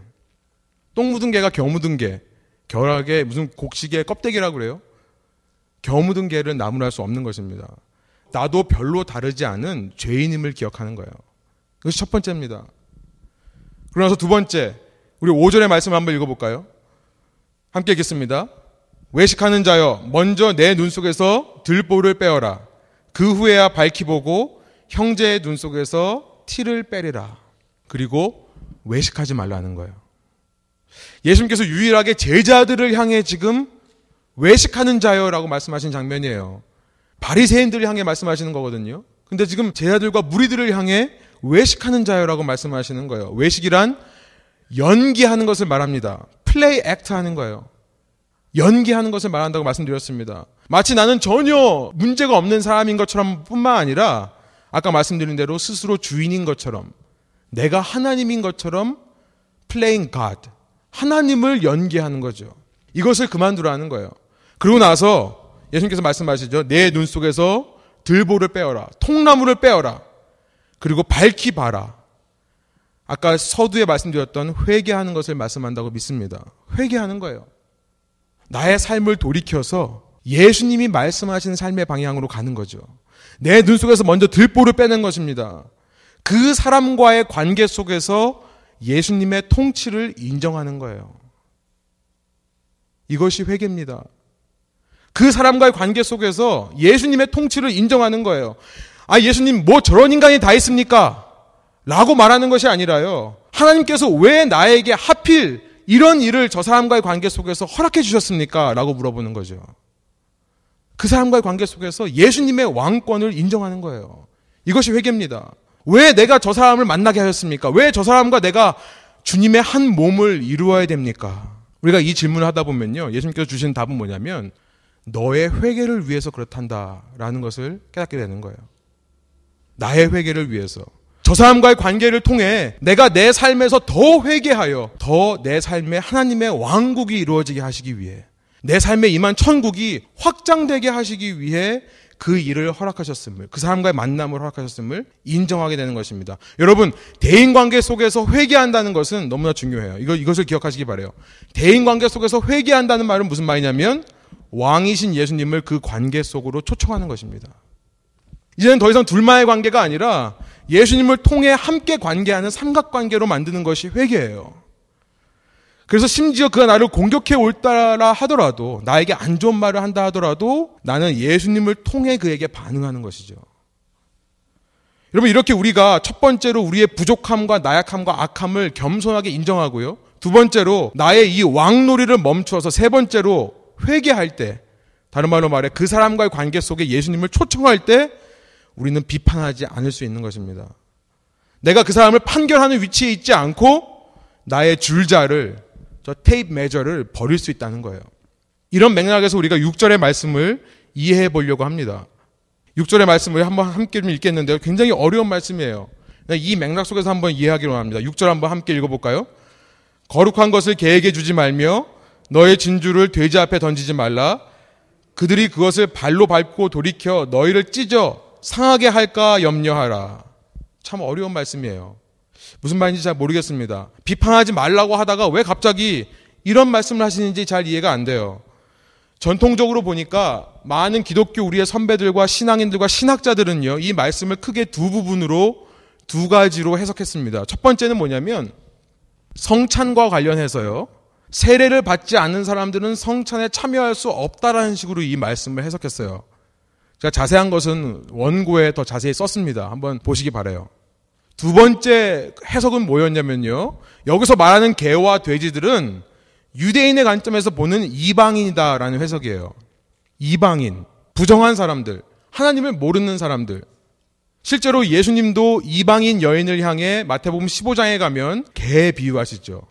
Speaker 1: 똥 묻은 개가 겨 묻은 개. 겨락에 무슨 곡식의 껍데기라고 그래요? 겨 묻은 개를 나무랄 수 없는 것입니다. 나도 별로 다르지 않은 죄인임을 기억하는 거예요. 이것이 첫 번째입니다. 그러나서 두 번째, 우리 5절의 말씀을 한번 읽어볼까요? 함께 읽겠습니다. 외식하는 자여, 먼저 내 눈 속에서 들보를 빼어라. 그 후에야 밝히 보고 형제의 눈 속에서 티를 빼리라. 그리고 외식하지 말라는 거예요. 예수님께서 유일하게 제자들을 향해 지금 외식하는 자여라고 말씀하신 장면이에요. 바리새인들을 향해 말씀하시는 거거든요. 근데 지금 제자들과 무리들을 향해 외식하는 자여라고 말씀하시는 거예요. 외식이란 연기하는 것을 말합니다. 플레이 액트 하는 거예요. 연기하는 것을 말한다고 말씀드렸습니다. 마치 나는 전혀 문제가 없는 사람인 것처럼 뿐만 아니라 아까 말씀드린 대로 스스로 주인인 것처럼 내가 하나님인 것처럼 playing God 하나님을 연기하는 거죠. 이것을 그만두라는 거예요. 그러고 나서 예수님께서 말씀하시죠. 내 눈 속에서 들보를 빼어라. 통나무를 빼어라. 그리고 밝히 봐라. 아까 서두에 말씀드렸던 회개하는 것을 말씀한다고 믿습니다. 회개하는 거예요. 나의 삶을 돌이켜서 예수님이 말씀하신 삶의 방향으로 가는 거죠. 내 눈 속에서 먼저 들보를 빼는 것입니다. 그 사람과의 관계 속에서 예수님의 통치를 인정하는 거예요. 이것이 회개입니다. 그 사람과의 관계 속에서 예수님의 통치를 인정하는 거예요. 아, 예수님, 뭐 저런 인간이 다 있습니까? 라고 말하는 것이 아니라요. 하나님께서 왜 나에게 하필 이런 일을 저 사람과의 관계 속에서 허락해 주셨습니까? 라고 물어보는 거죠. 그 사람과의 관계 속에서 예수님의 왕권을 인정하는 거예요. 이것이 회개입니다. 왜 내가 저 사람을 만나게 하셨습니까? 왜 저 사람과 내가 주님의 한 몸을 이루어야 됩니까? 우리가 이 질문을 하다 보면요. 예수님께서 주신 답은 뭐냐면 너의 회개를 위해서 그렇단다라는 것을 깨닫게 되는 거예요. 나의 회개를 위해서. 저 사람과의 관계를 통해 내가 내 삶에서 더 회개하여 더 내 삶에 하나님의 왕국이 이루어지게 하시기 위해 내 삶에 임한 천국이 확장되게 하시기 위해 그 일을 허락하셨음을, 그 사람과의 만남을 허락하셨음을 인정하게 되는 것입니다. 여러분, 대인 관계 속에서 회개한다는 것은 너무나 중요해요. 이거, 이것을 기억하시기 바래요. 대인 관계 속에서 회개한다는 말은 무슨 말이냐면, 왕이신 예수님을 그 관계 속으로 초청하는 것입니다. 이제는 더 이상 둘만의 관계가 아니라 예수님을 통해 함께 관계하는 삼각관계로 만드는 것이 회개예요. 그래서 심지어 그가 나를 공격해 올따라 하더라도 나에게 안 좋은 말을 한다 하더라도 나는 예수님을 통해 그에게 반응하는 것이죠. 여러분 이렇게 우리가 첫 번째로 우리의 부족함과 나약함과 악함을 겸손하게 인정하고요. 두 번째로 나의 이 왕놀이를 멈추어서 세 번째로 회개할 때 다른 말로 말해 그 사람과의 관계 속에 예수님을 초청할 때 우리는 비판하지 않을 수 있는 것입니다. 내가 그 사람을 판결하는 위치에 있지 않고 나의 줄자를 저 테이프 메저를 버릴 수 있다는 거예요. 이런 맥락에서 우리가 6절의 말씀을 이해해 보려고 합니다. 6절의 말씀을 한번 함께 좀 읽겠는데요. 굉장히 어려운 말씀이에요. 이 맥락 속에서 한번 이해하기로 합니다. 6절 한번 함께 읽어볼까요? 거룩한 것을 개에게 주지 말며 너의 진주를 돼지 앞에 던지지 말라. 그들이 그것을 발로 밟고 돌이켜 너희를 찢어 상하게 할까 염려하라. 참 어려운 말씀이에요. 무슨 말인지 잘 모르겠습니다. 비판하지 말라고 하다가 왜 갑자기 이런 말씀을 하시는지 잘 이해가 안 돼요. 전통적으로 보니까 많은 기독교 우리의 선배들과 신앙인들과 신학자들은요, 이 말씀을 크게 두 부분으로 두 가지로 해석했습니다. 첫 번째는 뭐냐면 성찬과 관련해서요. 세례를 받지 않는 사람들은 성찬에 참여할 수 없다라는 식으로 이 말씀을 해석했어요. 제가 자세한 것은 원고에 더 자세히 썼습니다. 한번 보시기 바래요. 두 번째 해석은 뭐였냐면요. 여기서 말하는 개와 돼지들은 유대인의 관점에서 보는 이방인이다라는 해석이에요. 이방인, 부정한 사람들, 하나님을 모르는 사람들. 실제로 예수님도 이방인 여인을 향해 마태복음 15장에 가면 개 비유하시죠.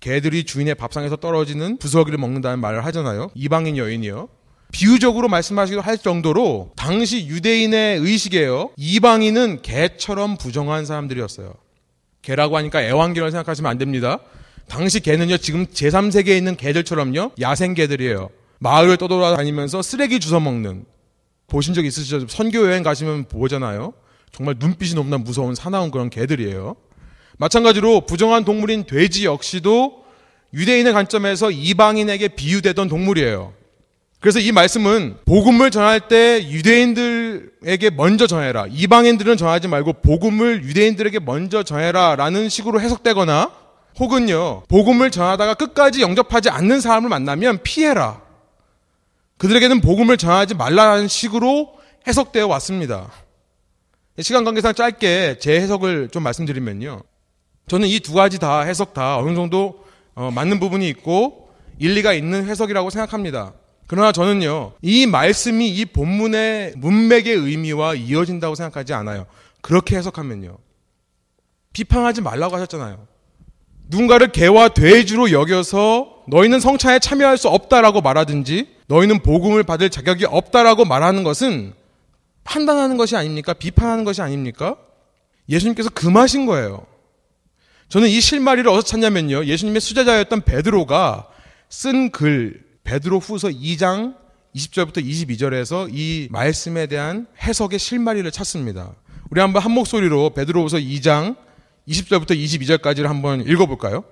Speaker 1: 개들이 주인의 밥상에서 떨어지는 부서기를 먹는다는 말을 하잖아요. 이방인 여인이요. 비유적으로 말씀하시기도 할 정도로 당시 유대인의 의식에요. 이방인은 개처럼 부정한 사람들이었어요. 개라고 하니까 애완개를 생각하시면 안 됩니다. 당시 개는요, 지금 제3세계에 있는 개들처럼요, 야생개들이에요. 마을을 떠돌아다니면서 쓰레기 주워 먹는. 보신 적 있으시죠? 선교 여행 가시면 보잖아요. 정말 눈빛이 너무나 무서운 사나운 그런 개들이에요. 마찬가지로 부정한 동물인 돼지 역시도 유대인의 관점에서 이방인에게 비유되던 동물이에요. 그래서 이 말씀은 복음을 전할 때 유대인들에게 먼저 전해라. 이방인들은 전하지 말고 복음을 유대인들에게 먼저 전해라. 라는 식으로 해석되거나 혹은요, 복음을 전하다가 끝까지 영접하지 않는 사람을 만나면 피해라. 그들에게는 복음을 전하지 말라는 식으로 해석되어 왔습니다. 시간 관계상 짧게 제 해석을 좀 말씀드리면요. 저는 이 두 가지 다 해석 다 어느 정도 어, 맞는 부분이 있고 일리가 있는 해석이라고 생각합니다. 그러나 저는요, 이 말씀이 이 본문의 문맥의 의미와 이어진다고 생각하지 않아요. 그렇게 해석하면요. 비판하지 말라고 하셨잖아요. 누군가를 개와 돼지로 여겨서 너희는 성찬에 참여할 수 없다라고 말하든지 너희는 복음을 받을 자격이 없다라고 말하는 것은 판단하는 것이 아닙니까? 비판하는 것이 아닙니까? 예수님께서 금하신 거예요. 저는 이 실마리를 어디서 찾냐면요. 예수님의 수제자였던 베드로가 쓴 글, 베드로 후서 2장 20절부터 22절에서 이 말씀에 대한 해석의 실마리를 찾습니다. 우리 한번 한 목소리로 베드로후서 2장 20절부터 22절까지를 한번 읽어볼까요?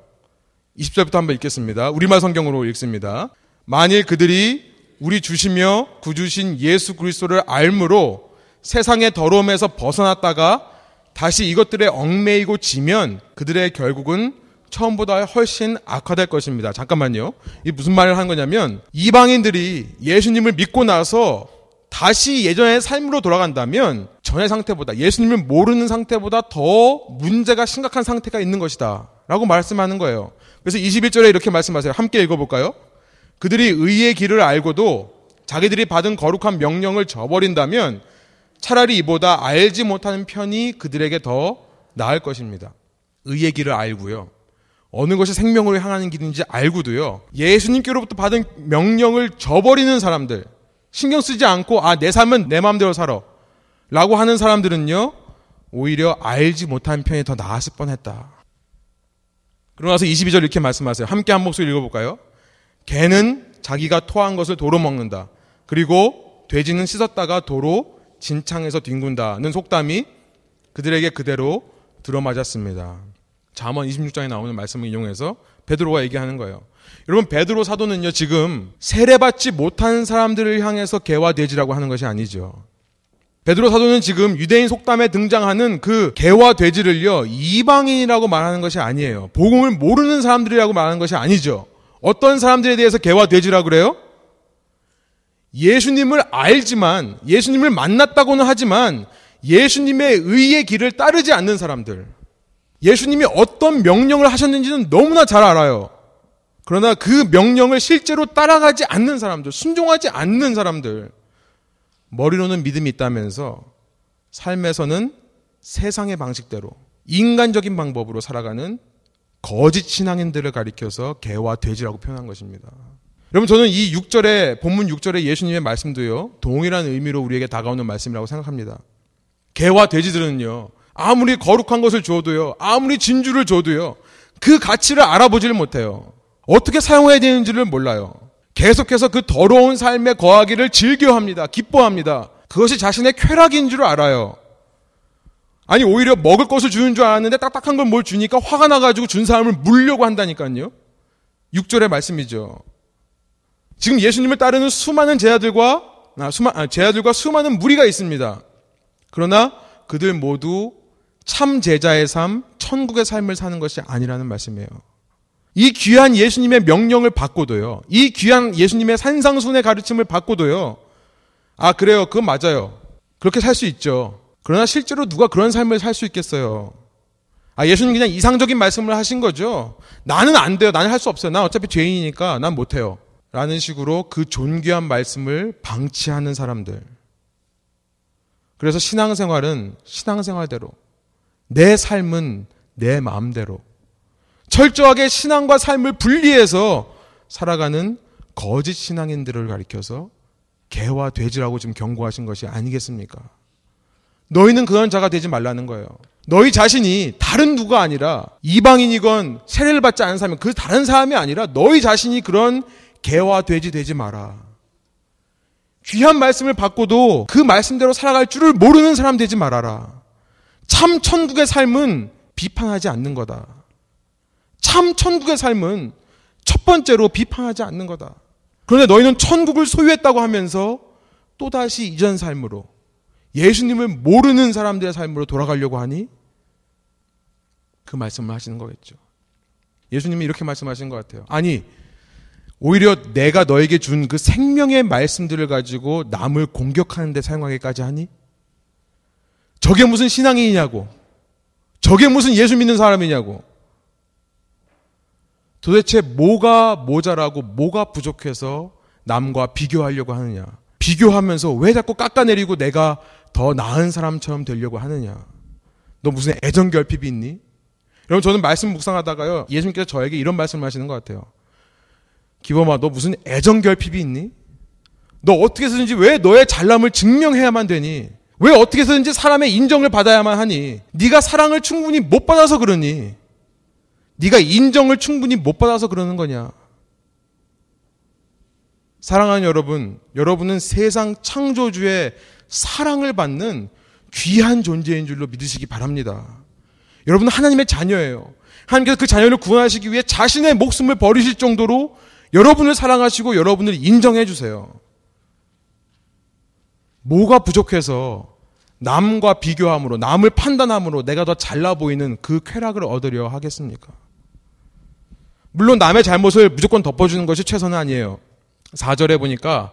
Speaker 1: 20절부터 한번 읽겠습니다. 우리말 성경으로 읽습니다. 만일 그들이 우리 주시며 구주신 예수 그리스도를 알므로 세상의 더러움에서 벗어났다가 다시 이것들에 얽매이고 지면 그들의 결국은 처음보다 훨씬 악화될 것입니다. 잠깐만요. 이 무슨 말을 한 거냐면 이방인들이 예수님을 믿고 나서 다시 예전의 삶으로 돌아간다면 전의 상태보다 예수님을 모르는 상태보다 더 문제가 심각한 상태가 있는 것이다. 라고 말씀하는 거예요. 그래서 21절에 이렇게 말씀하세요. 함께 읽어볼까요? 그들이 의의 길을 알고도 자기들이 받은 거룩한 명령을 저버린다면 차라리 이보다 알지 못하는 편이 그들에게 더 나을 것입니다. 의의 길을 알고요. 어느 것이 생명으로 향하는 길인지 알고도요. 예수님께로부터 받은 명령을 저버리는 사람들, 신경 쓰지 않고 아 내 삶은 내 마음대로 살아 라고 하는 사람들은요 오히려 알지 못한 편이 더 나았을 뻔했다. 그러고 나서 22절 이렇게 말씀하세요. 함께 한 목소리 읽어볼까요? 개는 자기가 토한 것을 도로 먹는다. 그리고 돼지는 씻었다가 도로 진창에서 뒹군다는 속담이 그들에게 그대로 들어맞았습니다. 잠언 26장에 나오는 말씀을 이용해서 베드로가 얘기하는 거예요. 여러분 베드로 사도는요 지금 세례받지 못한 사람들을 향해서 개와 돼지라고 하는 것이 아니죠. 베드로 사도는 지금 유대인 속담에 등장하는 그 개와 돼지를요 이방인이라고 말하는 것이 아니에요. 복음을 모르는 사람들이라고 말하는 것이 아니죠. 어떤 사람들에 대해서 개와 돼지라고 그래요? 예수님을 알지만 예수님을 만났다고는 하지만 예수님의 의의 길을 따르지 않는 사람들. 예수님이 어떤 명령을 하셨는지는 너무나 잘 알아요. 그러나 그 명령을 실제로 따라가지 않는 사람들, 순종하지 않는 사람들, 머리로는 믿음이 있다면서 삶에서는 세상의 방식대로 인간적인 방법으로 살아가는 거짓 신앙인들을 가리켜서 개와 돼지라고 표현한 것입니다. 여러분 저는 이 6절에 본문 6절에 예수님의 말씀도요. 동일한 의미로 우리에게 다가오는 말씀이라고 생각합니다. 개와 돼지들은요. 아무리 거룩한 것을 줘도요. 아무리 진주를 줘도요. 그 가치를 알아보지를 못해요. 어떻게 사용해야 되는지를 몰라요. 계속해서 그 더러운 삶에 거하기를 즐겨합니다. 기뻐합니다. 그것이 자신의 쾌락인 줄 알아요. 아니 오히려 먹을 것을 주는 줄 알았는데 딱딱한 걸 뭘 주니까 화가 나가지고 준 사람을 물려고 한다니까요. 6절의 말씀이죠. 지금 예수님을 따르는 수많은 제자들과 아, 수마, 아, 제자들과 수많은 무리가 있습니다. 그러나 그들 모두 참 제자의 삶, 천국의 삶을 사는 것이 아니라는 말씀이에요. 이 귀한 예수님의 명령을 받고도요. 이 귀한 예수님의 산상순의 가르침을 받고도요. 아, 그래요. 그건 맞아요. 그렇게 살 수 있죠. 그러나 실제로 누가 그런 삶을 살 수 있겠어요? 아, 예수님 그냥 이상적인 말씀을 하신 거죠. 나는 안 돼요. 나는 할 수 없어요. 난 어차피 죄인이니까 난 못해요. 라는 식으로 그 존귀한 말씀을 방치하는 사람들. 그래서 신앙생활은 신앙생활대로, 내 삶은 내 마음대로, 철저하게 신앙과 삶을 분리해서 살아가는 거짓 신앙인들을 가리켜서 개와 돼지라고 지금 경고하신 것이 아니겠습니까? 너희는 그런 자가 되지 말라는 거예요. 너희 자신이 다른 누가 아니라 이방인이건 세례를 받지 않은 사람이 그 다른 사람이 아니라 너희 자신이 그런 개와 돼지 되지 마라. 귀한 말씀을 받고도 그 말씀대로 살아갈 줄을 모르는 사람 되지 말아라. 참 천국의 삶은 비판하지 않는 거다. 참 천국의 삶은 첫 번째로 비판하지 않는 거다. 그런데 너희는 천국을 소유했다고 하면서 또다시 이전 삶으로 예수님을 모르는 사람들의 삶으로 돌아가려고 하니 그 말씀을 하시는 거겠죠. 예수님이 이렇게 말씀하신 것 같아요. 아니, 오히려 내가 너에게 준 그 생명의 말씀들을 가지고 남을 공격하는 데 사용하기까지 하니? 저게 무슨 신앙이냐고. 저게 무슨 예수 믿는 사람이냐고. 도대체 뭐가 모자라고 뭐가 부족해서 남과 비교하려고 하느냐. 비교하면서 왜 자꾸 깎아내리고 내가 더 나은 사람처럼 되려고 하느냐. 너 무슨 애정 결핍이 있니? 여러분 저는 말씀 묵상하다가요. 예수님께서 저에게 이런 말씀을 하시는 것 같아요. 기범아 너 무슨 애정 결핍이 있니? 너 어떻게 해서든지 왜 너의 잘남을 증명해야만 되니? 왜 어떻게 해서든지 사람의 인정을 받아야만 하니? 네가 사랑을 충분히 못 받아서 그러니? 네가 인정을 충분히 못 받아서 그러는 거냐? 사랑하는 여러분, 여러분은 세상 창조주의 사랑을 받는 귀한 존재인 줄로 믿으시기 바랍니다. 여러분은 하나님의 자녀예요. 하나님께서 그 자녀를 구원하시기 위해 자신의 목숨을 버리실 정도로 여러분을 사랑하시고 여러분을 인정해 주세요. 뭐가 부족해서 남과 비교함으로, 남을 판단함으로 내가 더 잘나 보이는 그 쾌락을 얻으려 하겠습니까? 물론 남의 잘못을 무조건 덮어주는 것이 최선은 아니에요. 4절에 보니까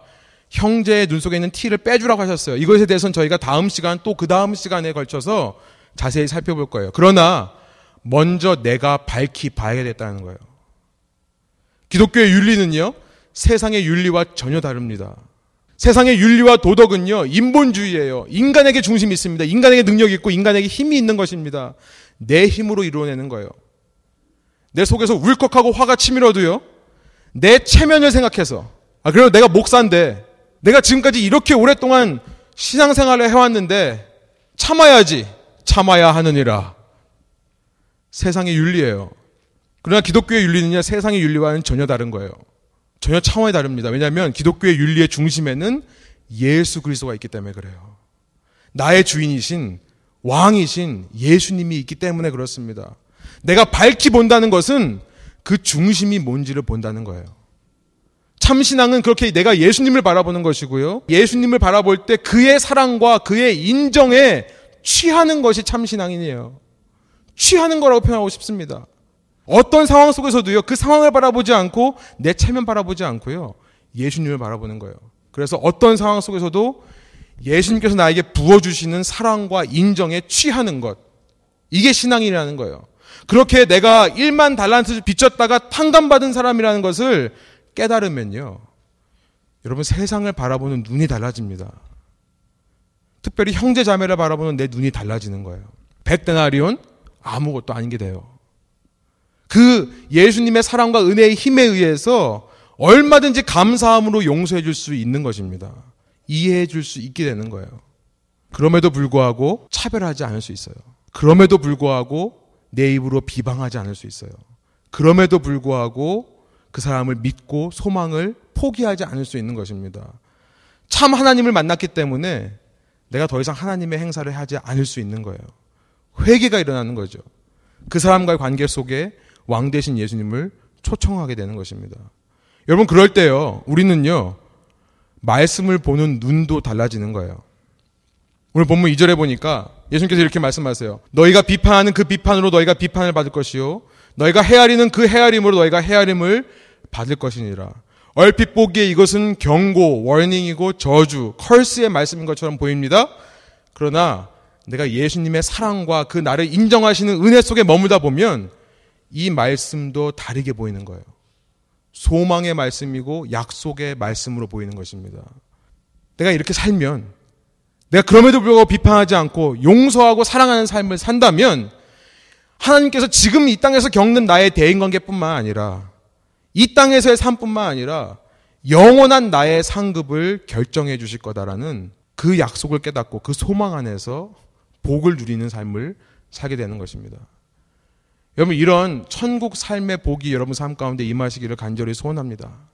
Speaker 1: 형제의 눈 속에 있는 티를 빼주라고 하셨어요. 이것에 대해서는 저희가 다음 시간 또 그 다음 시간에 걸쳐서 자세히 살펴볼 거예요. 그러나 먼저 내가 밝히 봐야겠다는 거예요. 기독교의 윤리는요, 세상의 윤리와 전혀 다릅니다. 세상의 윤리와 도덕은요, 인본주의예요. 인간에게 중심이 있습니다. 인간에게 능력이 있고 인간에게 힘이 있는 것입니다. 내 힘으로 이루어내는 거예요. 내 속에서 울컥하고 화가 치밀어도요, 내 체면을 생각해서, 아, 그래도 내가 목사인데, 내가 지금까지 이렇게 오랫동안 신앙생활을 해왔는데, 참아야지, 참아야 하느니라. 세상의 윤리예요. 그러나 기독교의 윤리는요, 세상의 윤리와는 전혀 다른 거예요. 전혀 차원이 다릅니다. 왜냐하면 기독교의 윤리의 중심에는 예수 그리스도가 있기 때문에 그래요. 나의 주인이신 왕이신 예수님이 있기 때문에 그렇습니다. 내가 밝히 본다는 것은 그 중심이 뭔지를 본다는 거예요. 참신앙은 그렇게 내가 예수님을 바라보는 것이고요. 예수님을 바라볼 때 그의 사랑과 그의 인정에 취하는 것이 참신앙이에요. 취하는 거라고 표현하고 싶습니다. 어떤 상황 속에서도요, 그 상황을 바라보지 않고 내 체면 바라보지 않고요, 예수님을 바라보는 거예요. 그래서 어떤 상황 속에서도 예수님께서 나에게 부어주시는 사랑과 인정에 취하는 것. 이게 신앙이라는 거예요. 그렇게 내가 1만 달란트를 빚졌다가 탕감받은 사람이라는 것을 깨달으면요. 여러분 세상을 바라보는 눈이 달라집니다. 특별히 형제 자매를 바라보는 내 눈이 달라지는 거예요. 백데나리온 아무것도 아닌 게 돼요. 그 예수님의 사랑과 은혜의 힘에 의해서 얼마든지 감사함으로 용서해 줄 수 있는 것입니다. 이해해 줄 수 있게 되는 거예요. 그럼에도 불구하고 차별하지 않을 수 있어요. 그럼에도 불구하고 내 입으로 비방하지 않을 수 있어요. 그럼에도 불구하고 그 사람을 믿고 소망을 포기하지 않을 수 있는 것입니다. 참 하나님을 만났기 때문에 내가 더 이상 하나님의 행사를 하지 않을 수 있는 거예요. 회개가 일어나는 거죠. 그 사람과의 관계 속에 왕 대신 예수님을 초청하게 되는 것입니다. 여러분 그럴 때요. 우리는요. 말씀을 보는 눈도 달라지는 거예요. 오늘 본문 2절에 보니까 예수님께서 이렇게 말씀하세요. 너희가 비판하는 그 비판으로 너희가 비판을 받을 것이요. 너희가 헤아리는 그 헤아림으로 너희가 헤아림을 받을 것이니라. 얼핏 보기에 이것은 경고, 워닝이고 저주, 컬스의 말씀인 것처럼 보입니다. 그러나 내가 예수님의 사랑과 그 나를 인정하시는 은혜 속에 머물다 보면 이 말씀도 다르게 보이는 거예요. 소망의 말씀이고 약속의 말씀으로 보이는 것입니다. 내가 이렇게 살면 내가 그럼에도 불구하고 비판하지 않고 용서하고 사랑하는 삶을 산다면 하나님께서 지금 이 땅에서 겪는 나의 대인 관계뿐만 아니라 이 땅에서의 삶뿐만 아니라 영원한 나의 상급을 결정해 주실 거다라는 그 약속을 깨닫고 그 소망 안에서 복을 누리는 삶을 살게 되는 것입니다. 여러분 이런 천국 삶의 복이 여러분 삶 가운데 임하시기를 간절히 소원합니다.